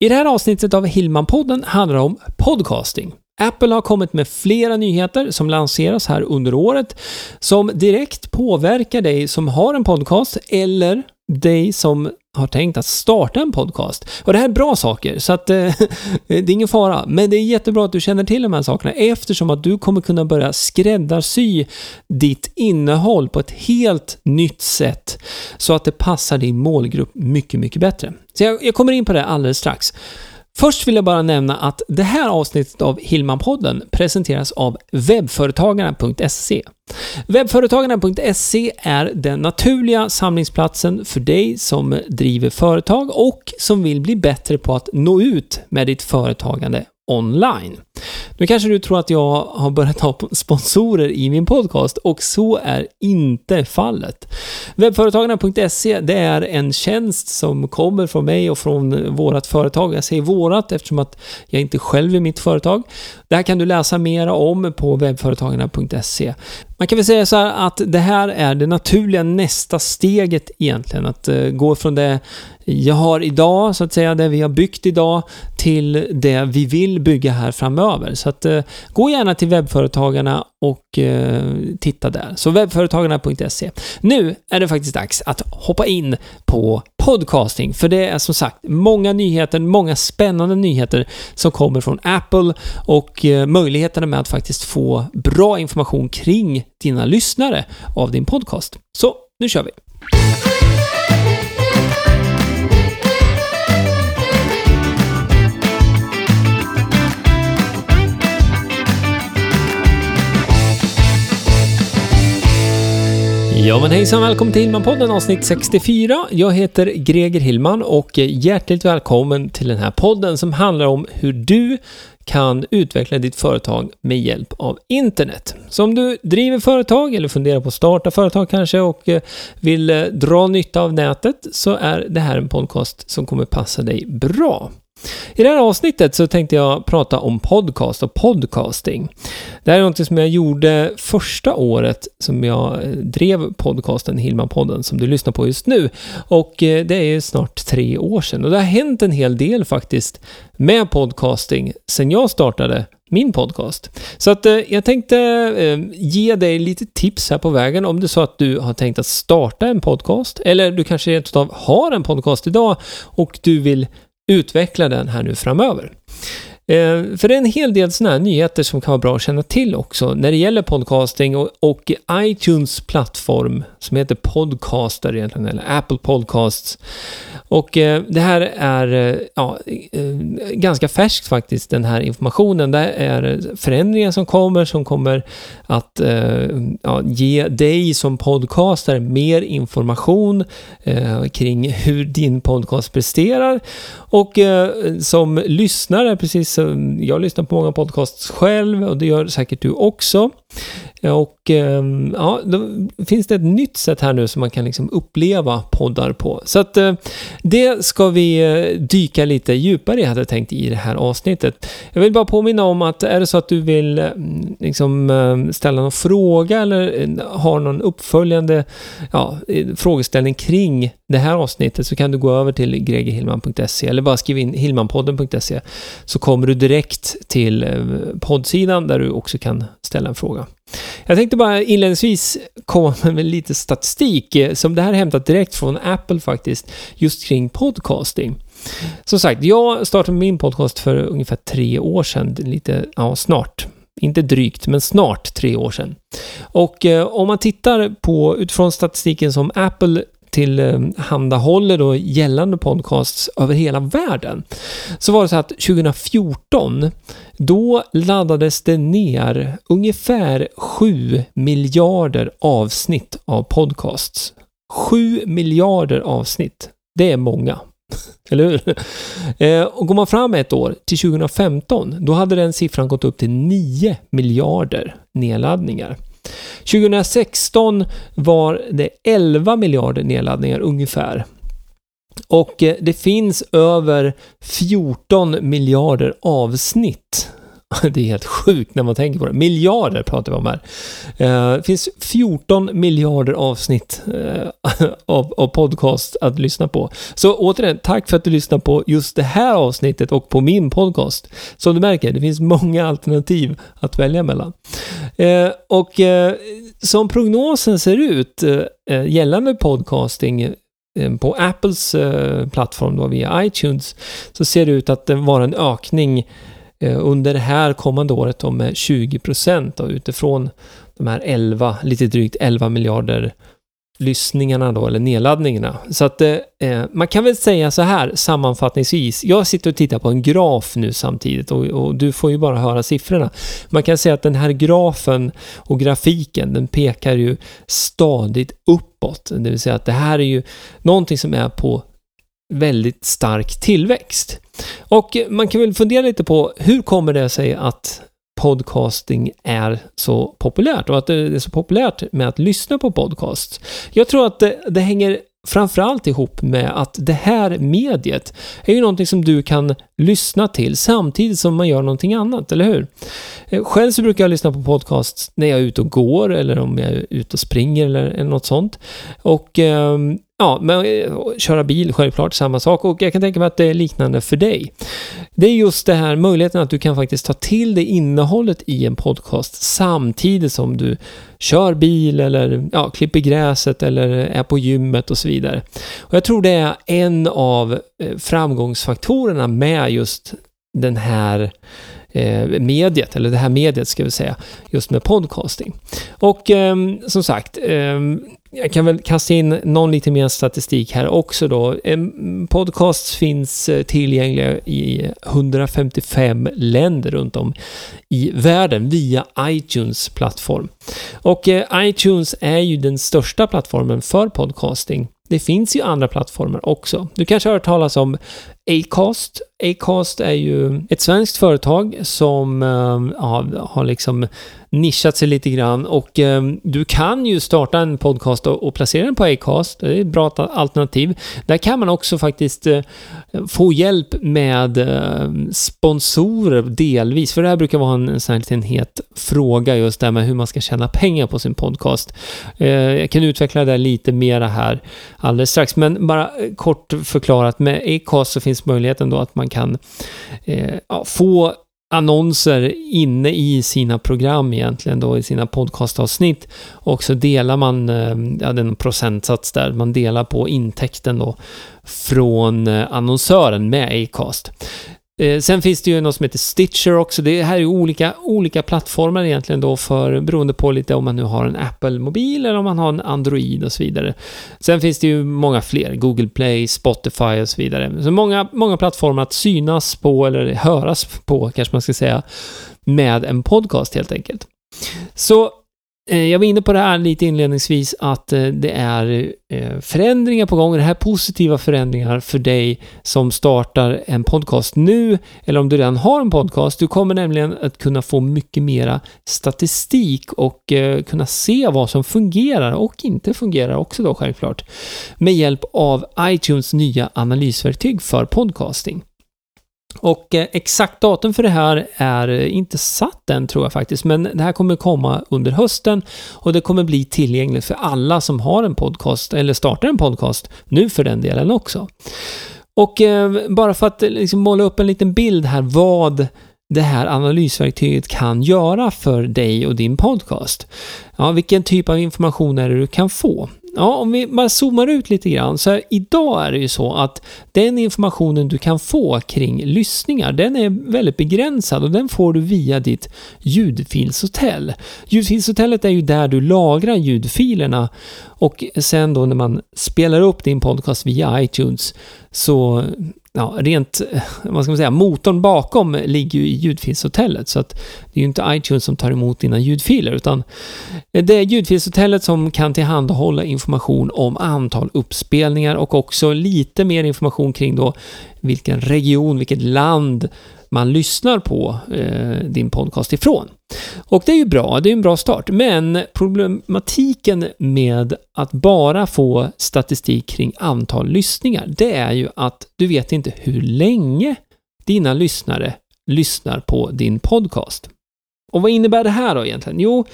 I det här avsnittet av Hillman-podden handlar det om podcasting. Apple har kommit med flera nyheter som lanseras här under året som direkt påverkar dig som har en podcast eller dig som har tänkt att starta en podcast. Och det här är bra saker, så att eh, det är ingen fara. Men det är jättebra att du känner till de här sakerna eftersom att du kommer kunna börja skräddarsy ditt innehåll på ett helt nytt sätt så att det passar din målgrupp mycket, mycket bättre. Så jag, jag kommer in på det alldeles strax. Först vill jag bara nämna att det här avsnittet av Hillman-podden presenteras av webbföretagarna.se. Webbföretagarna.se är den naturliga samlingsplatsen för dig som driver företag och som vill bli bättre på att nå ut med ditt företagande online. Nu kanske du tror att jag har börjat ha sponsorer i min podcast och så är inte fallet. Webbföretagarna.se det är en tjänst som kommer från mig och från vårt företag. Jag säger vårat eftersom att jag inte själv är mitt företag. Det här kan du läsa mera om på webbföretagarna.se. Man kan väl säga så här att det här är det naturliga nästa steget egentligen. Att eh, gå från det jag har idag, så att säga, det vi har byggt idag, till det vi vill bygga här framöver. Så att eh, gå gärna till webbföretagarna och eh, titta där. Så webbföretagarna.se. Nu är det faktiskt dags att hoppa in på podcasting, för det är som sagt många nyheter, många spännande nyheter som kommer från Apple och möjligheterna med att faktiskt få bra information kring dina lyssnare av din podcast. Så, nu kör vi! Ja men hejsan välkommen till Hillman-podden avsnitt 64. Jag heter Greger Hillman och hjärtligt välkommen till den här podden som handlar om hur du kan utveckla ditt företag med hjälp av internet. Så om du driver företag eller funderar på att starta företag kanske och eh, vill eh, dra nytta av nätet så är det här en podcast som kommer passa dig bra. I det här avsnittet så tänkte jag prata om podcast och podcasting. Det här är något som jag gjorde första året som jag drev podcasten Hillman-podden som du lyssnar på just nu. Och eh, det är snart tre år sedan och det har hänt en hel del faktiskt med podcasting sen jag startade min podcast. Så att eh, jag tänkte eh, ge dig lite tips här på vägen om det är så att du har tänkt att starta en podcast eller du kanske rent av har en podcast idag och du vill utveckla den här nu framöver. Eh, för det är en hel del sådana här nyheter som kan vara bra att känna till också när det gäller podcasting och, och iTunes plattform som heter Podcaster egentligen, eller Apple Podcasts. Och eh, det här är eh, ja, eh, ganska färskt faktiskt, den här informationen. Det är förändringar som kommer, som kommer att eh, ja, ge dig som podcaster mer information eh, kring hur din podcast presterar. Och som lyssnare, precis så jag lyssnar på många podcasts själv och det gör säkert du också. Eh, och ehm, ja, då finns det ett nytt sätt här nu som man kan liksom uppleva poddar på. Så att eh, det ska vi eh, dyka lite djupare i, hade jag tänkt, i det här avsnittet. Jag vill bara påminna om att är det så att du vill liksom ehm, ställa någon fråga eller har någon uppföljande ja, frågeställning kring det här avsnittet så kan du gå över till gregerhillman.se eller bara skriva in hillmanpodden.se så kommer du direkt till poddsidan där du också kan ställa en fråga. Jag tänkte bara inledningsvis komma med lite statistik eh, som det här är hämtat direkt från Apple faktiskt, just kring podcasting. Som sagt, jag startade min podcast för ungefär tre år sedan, lite, ja snart. Inte drygt, men snart tre år sedan. Och eh, om man tittar på utifrån statistiken som Apple Eh, tillhandahåller då gällande podcasts över hela världen. Så var det så att 2014 då laddades det ner ungefär 7 miljarder avsnitt av podcasts. 7 miljarder avsnitt. Det är många. Eller hur? Eh, och går man fram ett år till 2015, då hade den siffran gått upp till 9 miljarder nedladdningar. 2016 var det 11 miljarder nedladdningar ungefär. Och eh, det finns över 14 miljarder avsnitt Det är helt sjukt när man tänker på det. Miljarder pratar vi om här. Eh, det finns 14 miljarder avsnitt eh, av, podcast att lyssna på. Så återigen, tack för att du lyssnar på just det här avsnittet och på min podcast. Som du märker, det finns många alternativ att välja mellan. Eh, och som prognosen ser ut gällande podcasting på Apples plattform då via iTunes så ser det ut att vara en ökning Eh, under det här kommande året då med 20 procent utifrån de här 11, lite drygt 11 miljarder lyssningarna då, eller nedladdningarna. Så att eh, eh, man kan väl säga så här sammanfattningsvis. Jag sitter och tittar på en graf nu samtidigt och, och, du får ju bara höra siffrorna. Man kan säga att den här grafen och grafiken, den pekar ju stadigt uppåt. Det vill säga att det här är ju någonting som är på väldigt stark tillväxt. Och man kan väl fundera lite på hur kommer det sig att podcasting är så populärt och att det är så populärt med att lyssna på podcast. Jag tror att det, det hänger framförallt ihop med att det här mediet är ju någonting som du kan lyssna till samtidigt som man gör någonting annat, eller hur? Eh, själv så brukar jag lyssna på podcast när jag är ute och går eller om jag är ute och springer eller, eller något sånt. Och eh, Ja, men eh, köra bil självklart samma sak och jag kan tänka mig att det är liknande för dig. Det är just det här möjligheten att du kan faktiskt ta till dig innehållet i en podcast samtidigt som du kör bil eller ja, klipper gräset eller är på gymmet och så vidare. Och jag tror det är en av eh, framgångsfaktorerna med just den här Eh, mediet, eller det här mediet ska vi säga, just med podcasting. Och ehm, som sagt, ehm, jag kan väl kasta in någon lite mer statistik här också då. Ehm, podcasts finns eh, tillgängliga i 155 länder runt om i världen via iTunes plattform. Och eh, iTunes är ju den största plattformen för podcasting. Det finns ju andra plattformar också. Du kanske har hört talas om Acast. Acast är ju ett svenskt företag som ehm, ja, har liksom nischat sig lite grann och ehm, du kan ju starta en podcast och, och, placera den på Acast. Det är ett bra alternativ. Där kan man också faktiskt eh, få hjälp med ehm, sponsorer delvis, för det här brukar vara en, en sån här liten het fråga just där med hur man ska tjäna pengar på sin podcast. Eh, jag kan utveckla det lite mera här alldeles strax, men bara eh, kort förklarat med Acast så finns finns möjligheten då att man kan eh, få annonser inne i sina program egentligen då i sina podcastavsnitt och så delar man, eh, ja den procentsats där, man delar på intäkten då från eh, annonsören med Acast. Eh, sen finns det ju något som heter Stitcher också. Det här är ju olika, olika plattformar egentligen då för beroende på lite om man nu har en Apple-mobil eller om man har en Android och så vidare. Sen finns det ju många fler, Google Play, Spotify och så vidare. Så många, många plattformar att synas på eller höras på kanske man ska säga med en podcast helt enkelt. Så Eh, jag var inne på det här lite inledningsvis att eh, det är eh, förändringar på gång. Det här är positiva förändringar för dig som startar en podcast nu eller om du redan har en podcast. Du kommer nämligen att kunna få mycket mera statistik och kunna se vad som fungerar och inte fungerar också då självklart med hjälp av iTunes nya analysverktyg för podcasting. Och eh, exakt datum för det här är eh, inte satt än tror jag faktiskt, men det här kommer komma under hösten och det kommer bli tillgängligt för alla som har en podcast eller startar en podcast nu för den delen också. Och eh, bara för att eh, liksom måla upp en liten bild här vad det här analysverktyget kan göra för dig och din podcast. Ja, vilken typ av information är det du kan få? Ja, om vi bara zoomar ut lite grann så här, idag är det ju så att den informationen du kan få kring lyssningar, den är väldigt begränsad och den får du via ditt ljudfilshotell. Ljudfilshotellet är ju där du lagrar ljudfilerna och sen då när man spelar upp din podcast via iTunes så ja, rent, eh, vad ska man säga, motorn bakom ligger ju i ljudfilshotellet. Så att det är ju inte iTunes som tar emot dina ljudfiler, utan det är ljudfilshotellet som kan tillhandahålla information om antal uppspelningar och också lite mer information kring då vilken region, vilket land man lyssnar på eh, din podcast ifrån. Och det är ju bra, det är en bra start. Men problematiken med att bara få statistik kring antal lyssningar, det är ju att du vet inte hur länge dina lyssnare lyssnar på din podcast. Och vad innebär det här då egentligen? Jo,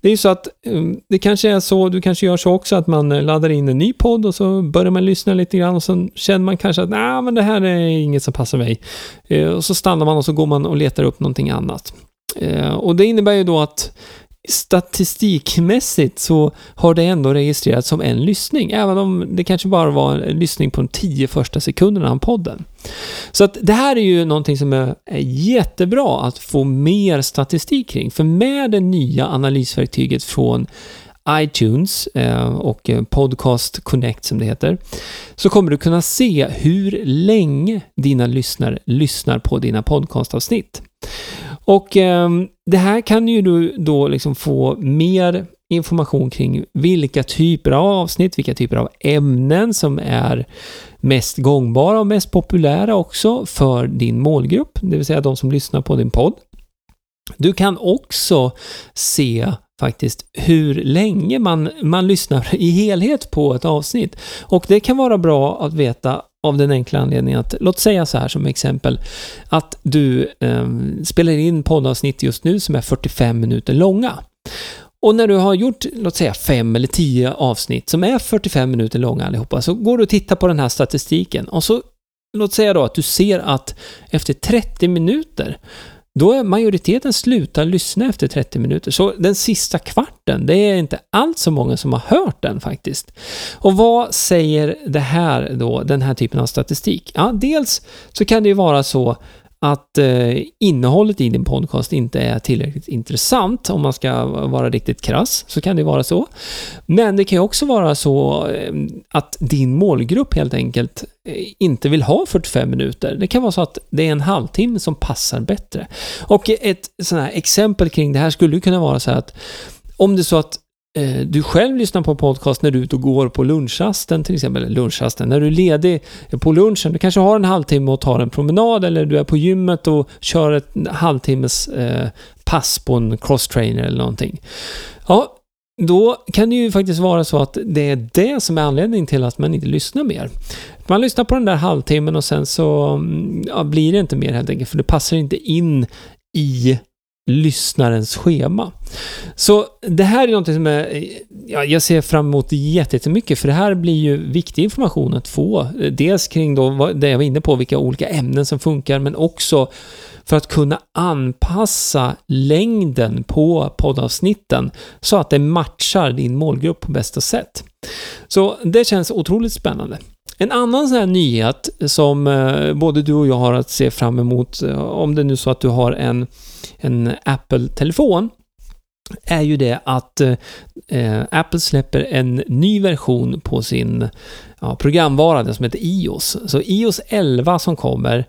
det är ju så att mm, det kanske är så, du kanske gör så också att man eh, laddar in en ny podd och så börjar man lyssna lite grann och så känner man kanske att nej, men det här är inget som passar mig. Eh, och så stannar man och så går man och letar upp någonting annat. Eh, och det innebär ju då att statistikmässigt så har det ändå registrerats som en lyssning, även om det kanske bara var en lyssning på de tio första sekunderna av podden. Så att det här är ju någonting som är, jättebra att få mer statistik kring, för med det nya analysverktyget från iTunes eh, och eh, Podcast Connect som det heter, så kommer du kunna se hur länge dina lyssnare lyssnar på dina podcastavsnitt. Och eh, det här kan ju du då liksom få mer information kring vilka typer av avsnitt, vilka typer av ämnen som är mest gångbara och mest populära också för din målgrupp, det vill säga de som lyssnar på din podd. Du kan också se faktiskt hur länge man, man lyssnar i helhet på ett avsnitt. Och det kan vara bra att veta av den enkla anledningen att, låt säga så här som exempel, att du eh, spelar in poddavsnitt just nu som är 45 minuter långa. Och när du har gjort, låt säga fem eller tio avsnitt som är 45 minuter långa allihopa, så går du och tittar på den här statistiken och så, låt säga då att du ser att efter 30 minuter då är majoriteten slutar lyssna efter 30 minuter. Så den sista kvarten, det är inte alls så många som har hört den faktiskt. Och vad säger det här då, den här typen av statistik? Ja, dels så kan det ju vara så att eh, innehållet i din podcast inte är tillräckligt intressant, om man ska vara riktigt krass, så kan det vara så. Men det kan ju också vara så eh, att din målgrupp helt enkelt eh, inte vill ha 45 minuter. Det kan vara så att det är en halvtimme som passar bättre. Och ett sånt här exempel kring det här skulle kunna vara så här att om det är så att Eh, du själv lyssnar på podcast när du är ute och går på lunchrasten till exempel, lunchrasten, när du är ledig på lunchen, du kanske har en halvtimme och tar en promenad eller du är på gymmet och kör ett halvtimmes eh, pass på en crosstrainer eller någonting. Ja, då kan det ju faktiskt vara så att det är det som är anledningen till att man inte lyssnar mer. Man lyssnar på den där halvtimmen och sen så mm, ja, blir det inte mer helt enkelt, för det passar inte in i lyssnarens schema. Så det här är något som är, ja, jag ser fram emot jättemycket för det här blir ju viktig information att få. Dels kring då det jag var inne på, vilka olika ämnen som funkar, men också för att kunna anpassa längden på poddavsnitten så att det matchar din målgrupp på bästa sätt. Så det känns otroligt spännande. En annan sån här nyhet som eh, både du och jag har att se fram emot, eh, om det är nu så att du har en, en Apple-telefon, är ju det att eh, Apple släpper en ny version på sin ja, programvara, den som heter iOS. Så iOS 11 som kommer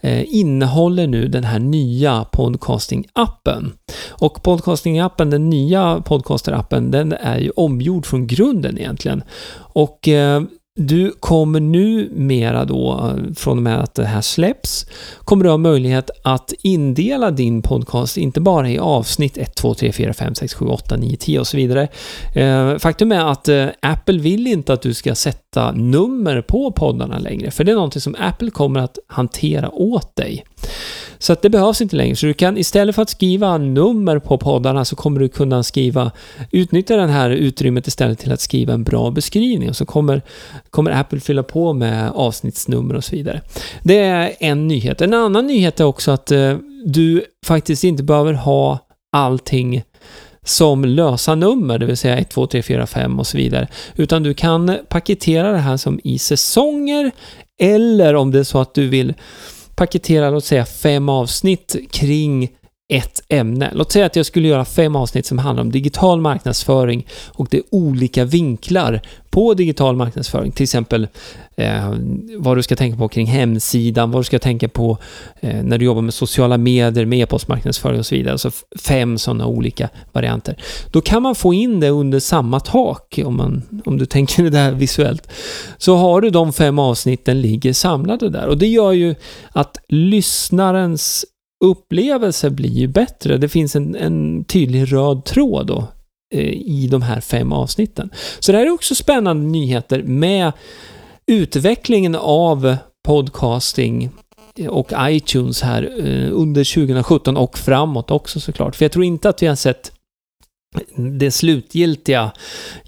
eh, innehåller nu den här nya podcasting-appen. Och podcasting-appen, den nya podcaster-appen, den är ju omgjord från grunden egentligen. Och eh, du kommer nu mera då, från och med att det här släpps, kommer du ha möjlighet att indela din podcast, inte bara i avsnitt 1, 2, 3, 4, 5, 6, 7, 8, 9, 10 och så vidare. Eh, faktum är att eh, Apple vill inte att du ska sätta nummer på poddarna längre, för det är någonting som Apple kommer att hantera åt dig. Så att det behövs inte längre. Så du kan istället för att skriva nummer på poddarna så kommer du kunna skriva, utnyttja det här utrymmet istället till att skriva en bra beskrivning och så kommer, kommer Apple fylla på med avsnittsnummer och så vidare. Det är en nyhet. En annan nyhet är också att eh, du faktiskt inte behöver ha allting som lösa nummer, det vill säga 1, 2, 3, 4, 5 och så vidare. Utan du kan paketera det här som i säsonger eller om det är så att du vill paketera, låt säga fem avsnitt kring ett ämne. Låt säga att jag skulle göra fem avsnitt som handlar om digital marknadsföring och det är olika vinklar på digital marknadsföring. Till exempel eh, vad du ska tänka på kring hemsidan, vad du ska tänka på eh, när du jobbar med sociala medier, med e-postmarknadsföring och så vidare. Alltså fem sådana olika varianter. Då kan man få in det under samma tak, om, man, om du tänker det där visuellt. Så har du de fem avsnitten ligger samlade där och det gör ju att lyssnarens upplevelse blir ju bättre. Det finns en, en tydlig röd tråd då eh, i de här fem avsnitten. Så det här är också spännande nyheter med utvecklingen av podcasting och iTunes här eh, under 2017 och framåt också såklart. För jag tror inte att vi har sett det slutgiltiga,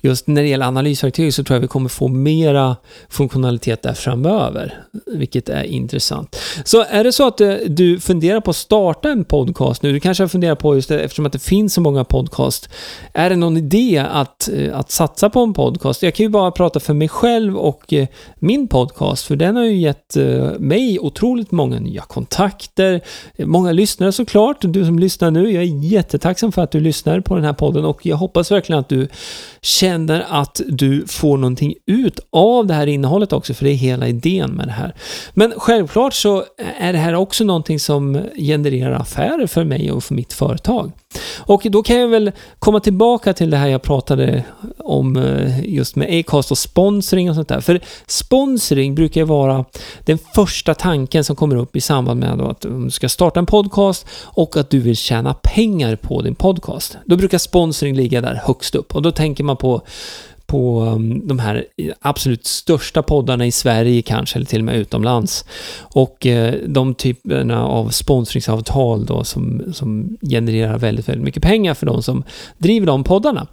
just när det gäller analysverktyg så tror jag vi kommer få mera funktionalitet där framöver, vilket är intressant. Så är det så att eh, du funderar på att starta en podcast nu, du kanske har funderat på just det, eftersom att det finns så många podcast, är det någon idé att, eh, att satsa på en podcast? Jag kan ju bara prata för mig själv och eh, min podcast, för den har ju gett mig otroligt många nya kontakter, många lyssnare såklart, du som lyssnar nu, jag är jättetacksam för att du lyssnar på den här podden podden och jag hoppas verkligen att du känner att du får någonting ut av det här innehållet också, för det är hela idén med det här. Men självklart så är det här också någonting som genererar affärer för mig och för mitt företag. Och då kan jag väl komma tillbaka till det här jag pratade om eh, just med Acast och sponsring och sånt där. För sponsring brukar ju vara den första tanken som kommer upp i samband med att du ska starta en podcast och att du vill tjäna pengar på din podcast. Då brukar sponsring ligga där högst upp och då tänker man på på um, de här absolut största poddarna i Sverige kanske, eller till och med utomlands. Och eh, de typerna av sponsringsavtal då som, som genererar väldigt, väldigt mycket pengar för de som driver de poddarna.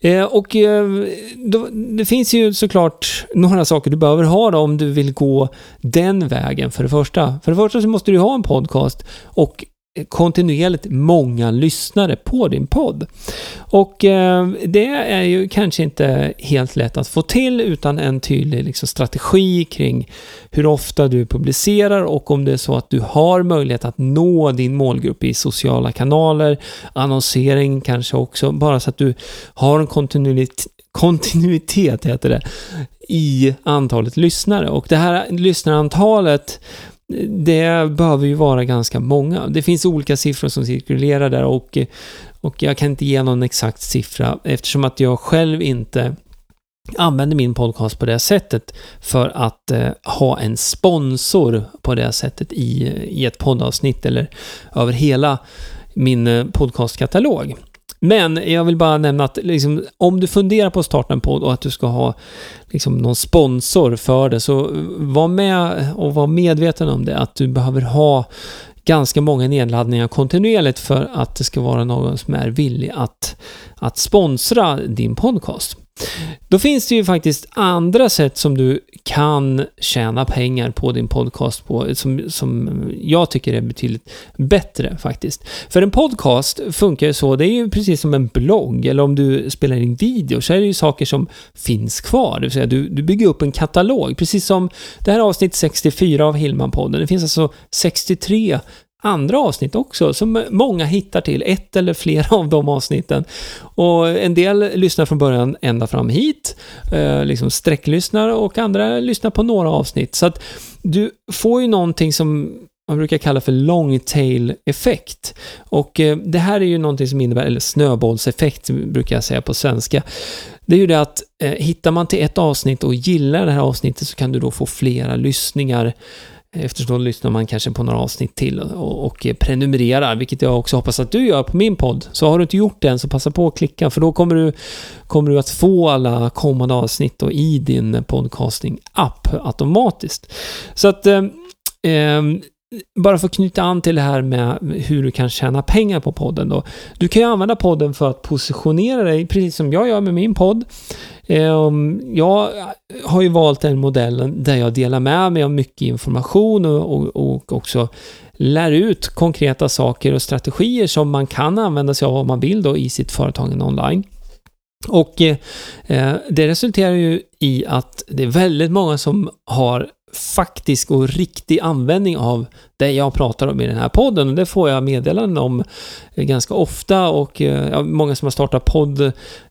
Eh, och eh, då, det finns ju såklart några saker du behöver ha då om du vill gå den vägen för det första. För det första så måste du ha en podcast och kontinuerligt många lyssnare på din podd. Och eh, det är ju kanske inte helt lätt att få till utan en tydlig liksom, strategi kring hur ofta du publicerar och om det är så att du har möjlighet att nå din målgrupp i sociala kanaler, annonsering kanske också, bara så att du har en kontinuitet kontinuitet heter det, i antalet lyssnare. Och det här lyssnarantalet det behöver ju vara ganska många. Det finns olika siffror som cirkulerar där och, och jag kan inte ge någon exakt siffra eftersom att jag själv inte använder min podcast på det sättet för att eh, ha en sponsor på det sättet i, i ett poddavsnitt eller över hela min eh, podcastkatalog. Men jag vill bara nämna att liksom, om du funderar på att starta en podd och att du ska ha liksom, någon sponsor för det, så var med och var medveten om det, att du behöver ha ganska många nedladdningar kontinuerligt för att det ska vara någon som är villig att, att sponsra din podcast. Då finns det ju faktiskt andra sätt som du kan tjäna pengar på din podcast på, som, som jag tycker är betydligt bättre faktiskt. För en podcast funkar ju så, det är ju precis som en blogg, eller om du spelar in video, så är det ju saker som finns kvar. Det vill säga, du, du bygger upp en katalog, precis som det här avsnitt 64 av Hillman-podden. Det finns alltså 63 andra avsnitt också, som många hittar till, ett eller flera av de avsnitten. Och en del lyssnar från början ända fram hit, eh, liksom sträcklyssnar och andra lyssnar på några avsnitt. Så att du får ju någonting som man brukar kalla för long tail effekt. Och eh, det här är ju någonting som innebär, eller snöbollseffekt brukar jag säga på svenska. Det är ju det att eh, hittar man till ett avsnitt och gillar det här avsnittet så kan du då få flera lyssningar Eftersom då lyssnar man kanske på några avsnitt till och, och, prenumererar, vilket jag också hoppas att du gör på min podd. Så har du inte gjort det än så passa på att klicka, för då kommer du, kommer du att få alla kommande avsnitt då i din podcasting-app automatiskt. Så att eh, eh bara för att knyta an till det här med hur du kan tjäna pengar på podden då. Du kan ju använda podden för att positionera dig, precis som jag gör med min podd. Ehm, jag har ju valt den modellen där jag delar med mig av mycket information och, också lär ut konkreta saker och strategier som man kan använda sig av om man vill då i sitt företag online. Och eh, det resulterar ju i att det är väldigt många som har faktisk och riktig användning av det jag pratar om i den här podden. Och det får jag meddelanden om eh, ganska ofta och eh, ja, många som har startat podd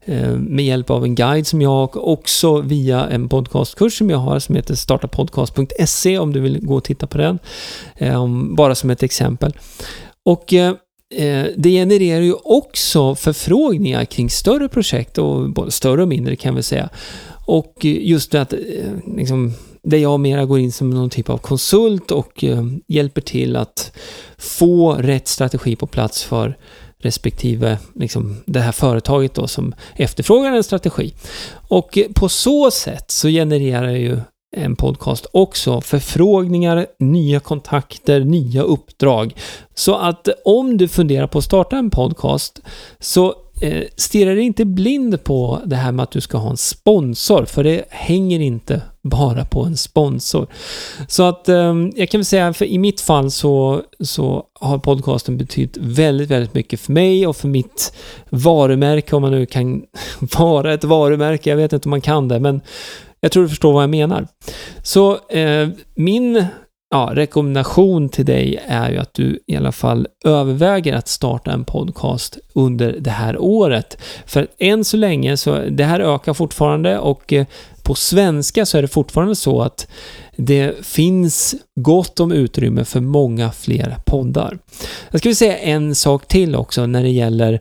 eh, med hjälp av en guide som jag har, också via en podcastkurs som jag har som heter startapodcast.se om du vill gå och titta på den. Bara som ett exempel. Och det genererar ju också förfrågningar kring större projekt, och både större och mindre kan vi säga. Och just det att liksom, där jag mera går in som någon typ av konsult och eh, hjälper till att få rätt strategi på plats för respektive liksom, det här företaget då som efterfrågar en strategi. Och på så sätt så genererar jag ju en podcast också förfrågningar, nya kontakter, nya uppdrag. Så att om du funderar på att starta en podcast så eh, stirra dig inte blind på det här med att du ska ha en sponsor, för det hänger inte bara på en sponsor. Så att eh, jag kan väl säga, för i mitt fall så, så har podcasten betytt väldigt, väldigt mycket för mig och för mitt varumärke, om man nu kan vara ett varumärke. Jag vet inte om man kan det, men jag tror du förstår vad jag menar. Så eh, min ja, rekommendation till dig är ju att du i alla fall överväger att starta en podcast under det här året. För än så länge så, det här ökar fortfarande och eh, på svenska så är det fortfarande så att det finns gott om utrymme för många fler poddar. Jag ska säga en sak till också när det gäller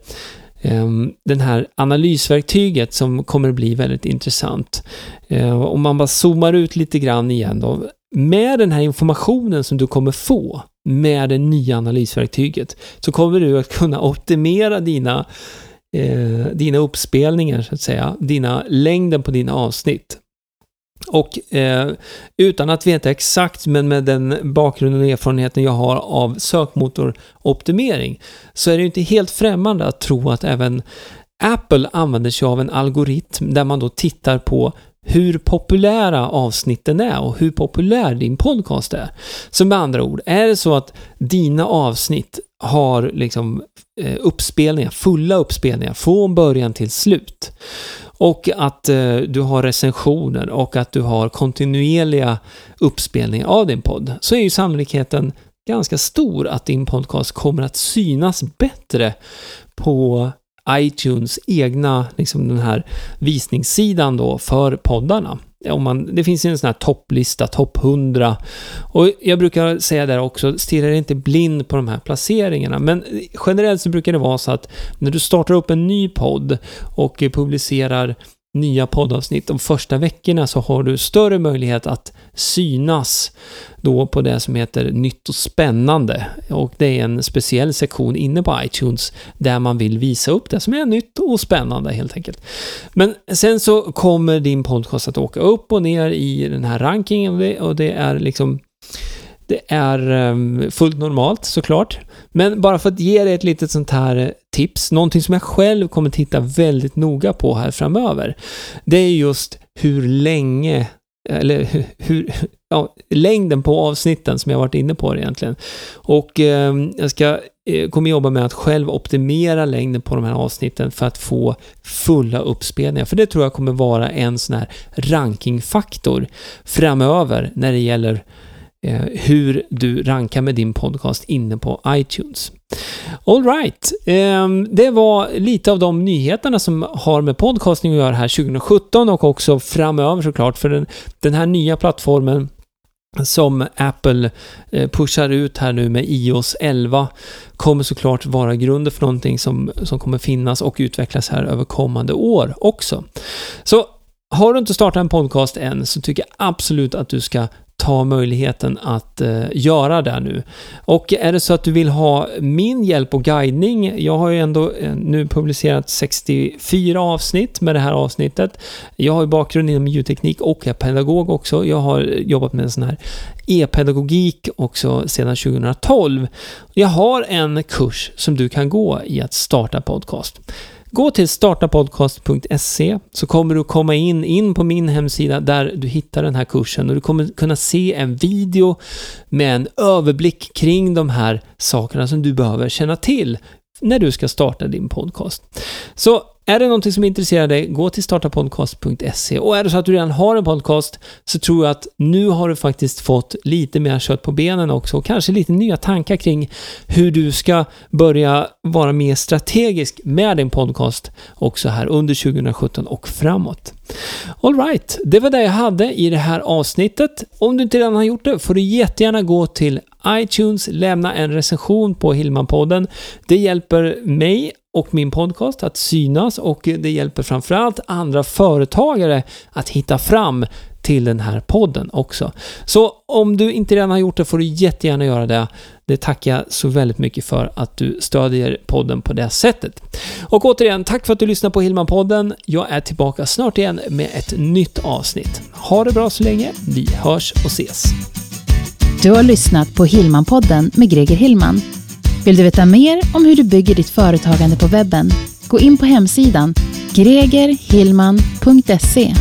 ehm, den här analysverktyget som kommer att bli väldigt intressant. Eh, om man bara zoomar ut lite grann igen då med den här informationen som du kommer få med det nya analysverktyget så kommer du att kunna optimera dina, eh, dina uppspelningar, så att säga, dina längden på dina avsnitt. Och eh, utan att veta exakt, men med den bakgrunden och erfarenheten jag har av sökmotoroptimering, så är det inte helt främmande att tro att även Apple använder sig av en algoritm där man då tittar på hur populära avsnitten är och hur populär din podcast är. Så med andra ord, är det så att dina avsnitt har liksom eh, uppspelningar, fulla uppspelningar från början till slut och att eh, du har recensioner och att du har kontinuerliga uppspelningar av din podd så är ju sannolikheten ganska stor att din podcast kommer att synas bättre på iTunes egna, liksom den här visningssidan då för poddarna. Om man, det finns en sån här topplista, topp 100. Och jag brukar säga där också, stirra dig inte blind på de här placeringarna. Men generellt så brukar det vara så att när du startar upp en ny podd och publicerar nya poddavsnitt de första veckorna så har du större möjlighet att synas då på det som heter nytt och spännande. Och det är en speciell sektion inne på iTunes där man vill visa upp det som är nytt och spännande helt enkelt. Men sen så kommer din podcast att åka upp och ner i den här rankingen och det, och det är liksom det är ehm, fullt normalt såklart. Men bara för att ge dig ett litet sånt här eh, tips, någonting som jag själv kommer titta väldigt noga på här framöver. Det är just hur länge eller hur, ja, längden på avsnitten som jag varit inne på egentligen. Och eh, jag ska, eh, kommer jobba med att själv optimera längden på de här avsnitten för att få fulla uppspelningar. För det tror jag kommer vara en sån här rankingfaktor framöver när det gäller Eh, hur du rankar med din podcast inne på iTunes. Alright, eh, det var lite av de nyheterna som har med podcasting att göra här 2017 och också framöver såklart, för den, den här nya plattformen som Apple eh, pushar ut här nu med iOS 11 kommer såklart vara grunden för någonting som, som kommer finnas och utvecklas här över kommande år också. Så har du inte startat en podcast än så tycker jag absolut att du ska ta möjligheten att eh, göra det nu. Och är det så att du vill ha min hjälp och guidning, jag har ju ändå eh, nu publicerat 64 avsnitt med det här avsnittet. Jag har ju bakgrund inom ljudteknik och är pedagog också. Jag har jobbat med en sån här e-pedagogik också sedan 2012. Jag har en kurs som du kan gå i att starta podcast. Gå till startapodcast.se så kommer du komma in, in på min hemsida där du hittar den här kursen och du kommer kunna se en video med en överblick kring de här sakerna som du behöver känna till när du ska starta din podcast. Så är det någonting som intresserar dig, gå till startapodcast.se och är det så att du redan har en podcast så tror jag att nu har du faktiskt fått lite mer kött på benen också och kanske lite nya tankar kring hur du ska börja vara mer strategisk med din podcast också här under 2017 och framåt. Alright, det var det jag hade i det här avsnittet. Om du inte redan har gjort det får du jättegärna gå till iTunes, lämna en recension på Hillman-podden. Det hjälper mig och min podcast att synas och det hjälper framförallt andra företagare att hitta fram till den här podden också. Så om du inte redan har gjort det får du jättegärna göra det. Det tackar jag så väldigt mycket för att du stödjer podden på det sättet. Och återigen, tack för att du lyssnar på Hillman-podden. Jag är tillbaka snart igen med ett nytt avsnitt. Ha det bra så länge. Vi hörs och ses. Du har lyssnat på Hillman-podden med Greger Hillman. Vill du veta mer om hur du bygger ditt företagande på webben? Gå in på hemsidan gregerhillman.se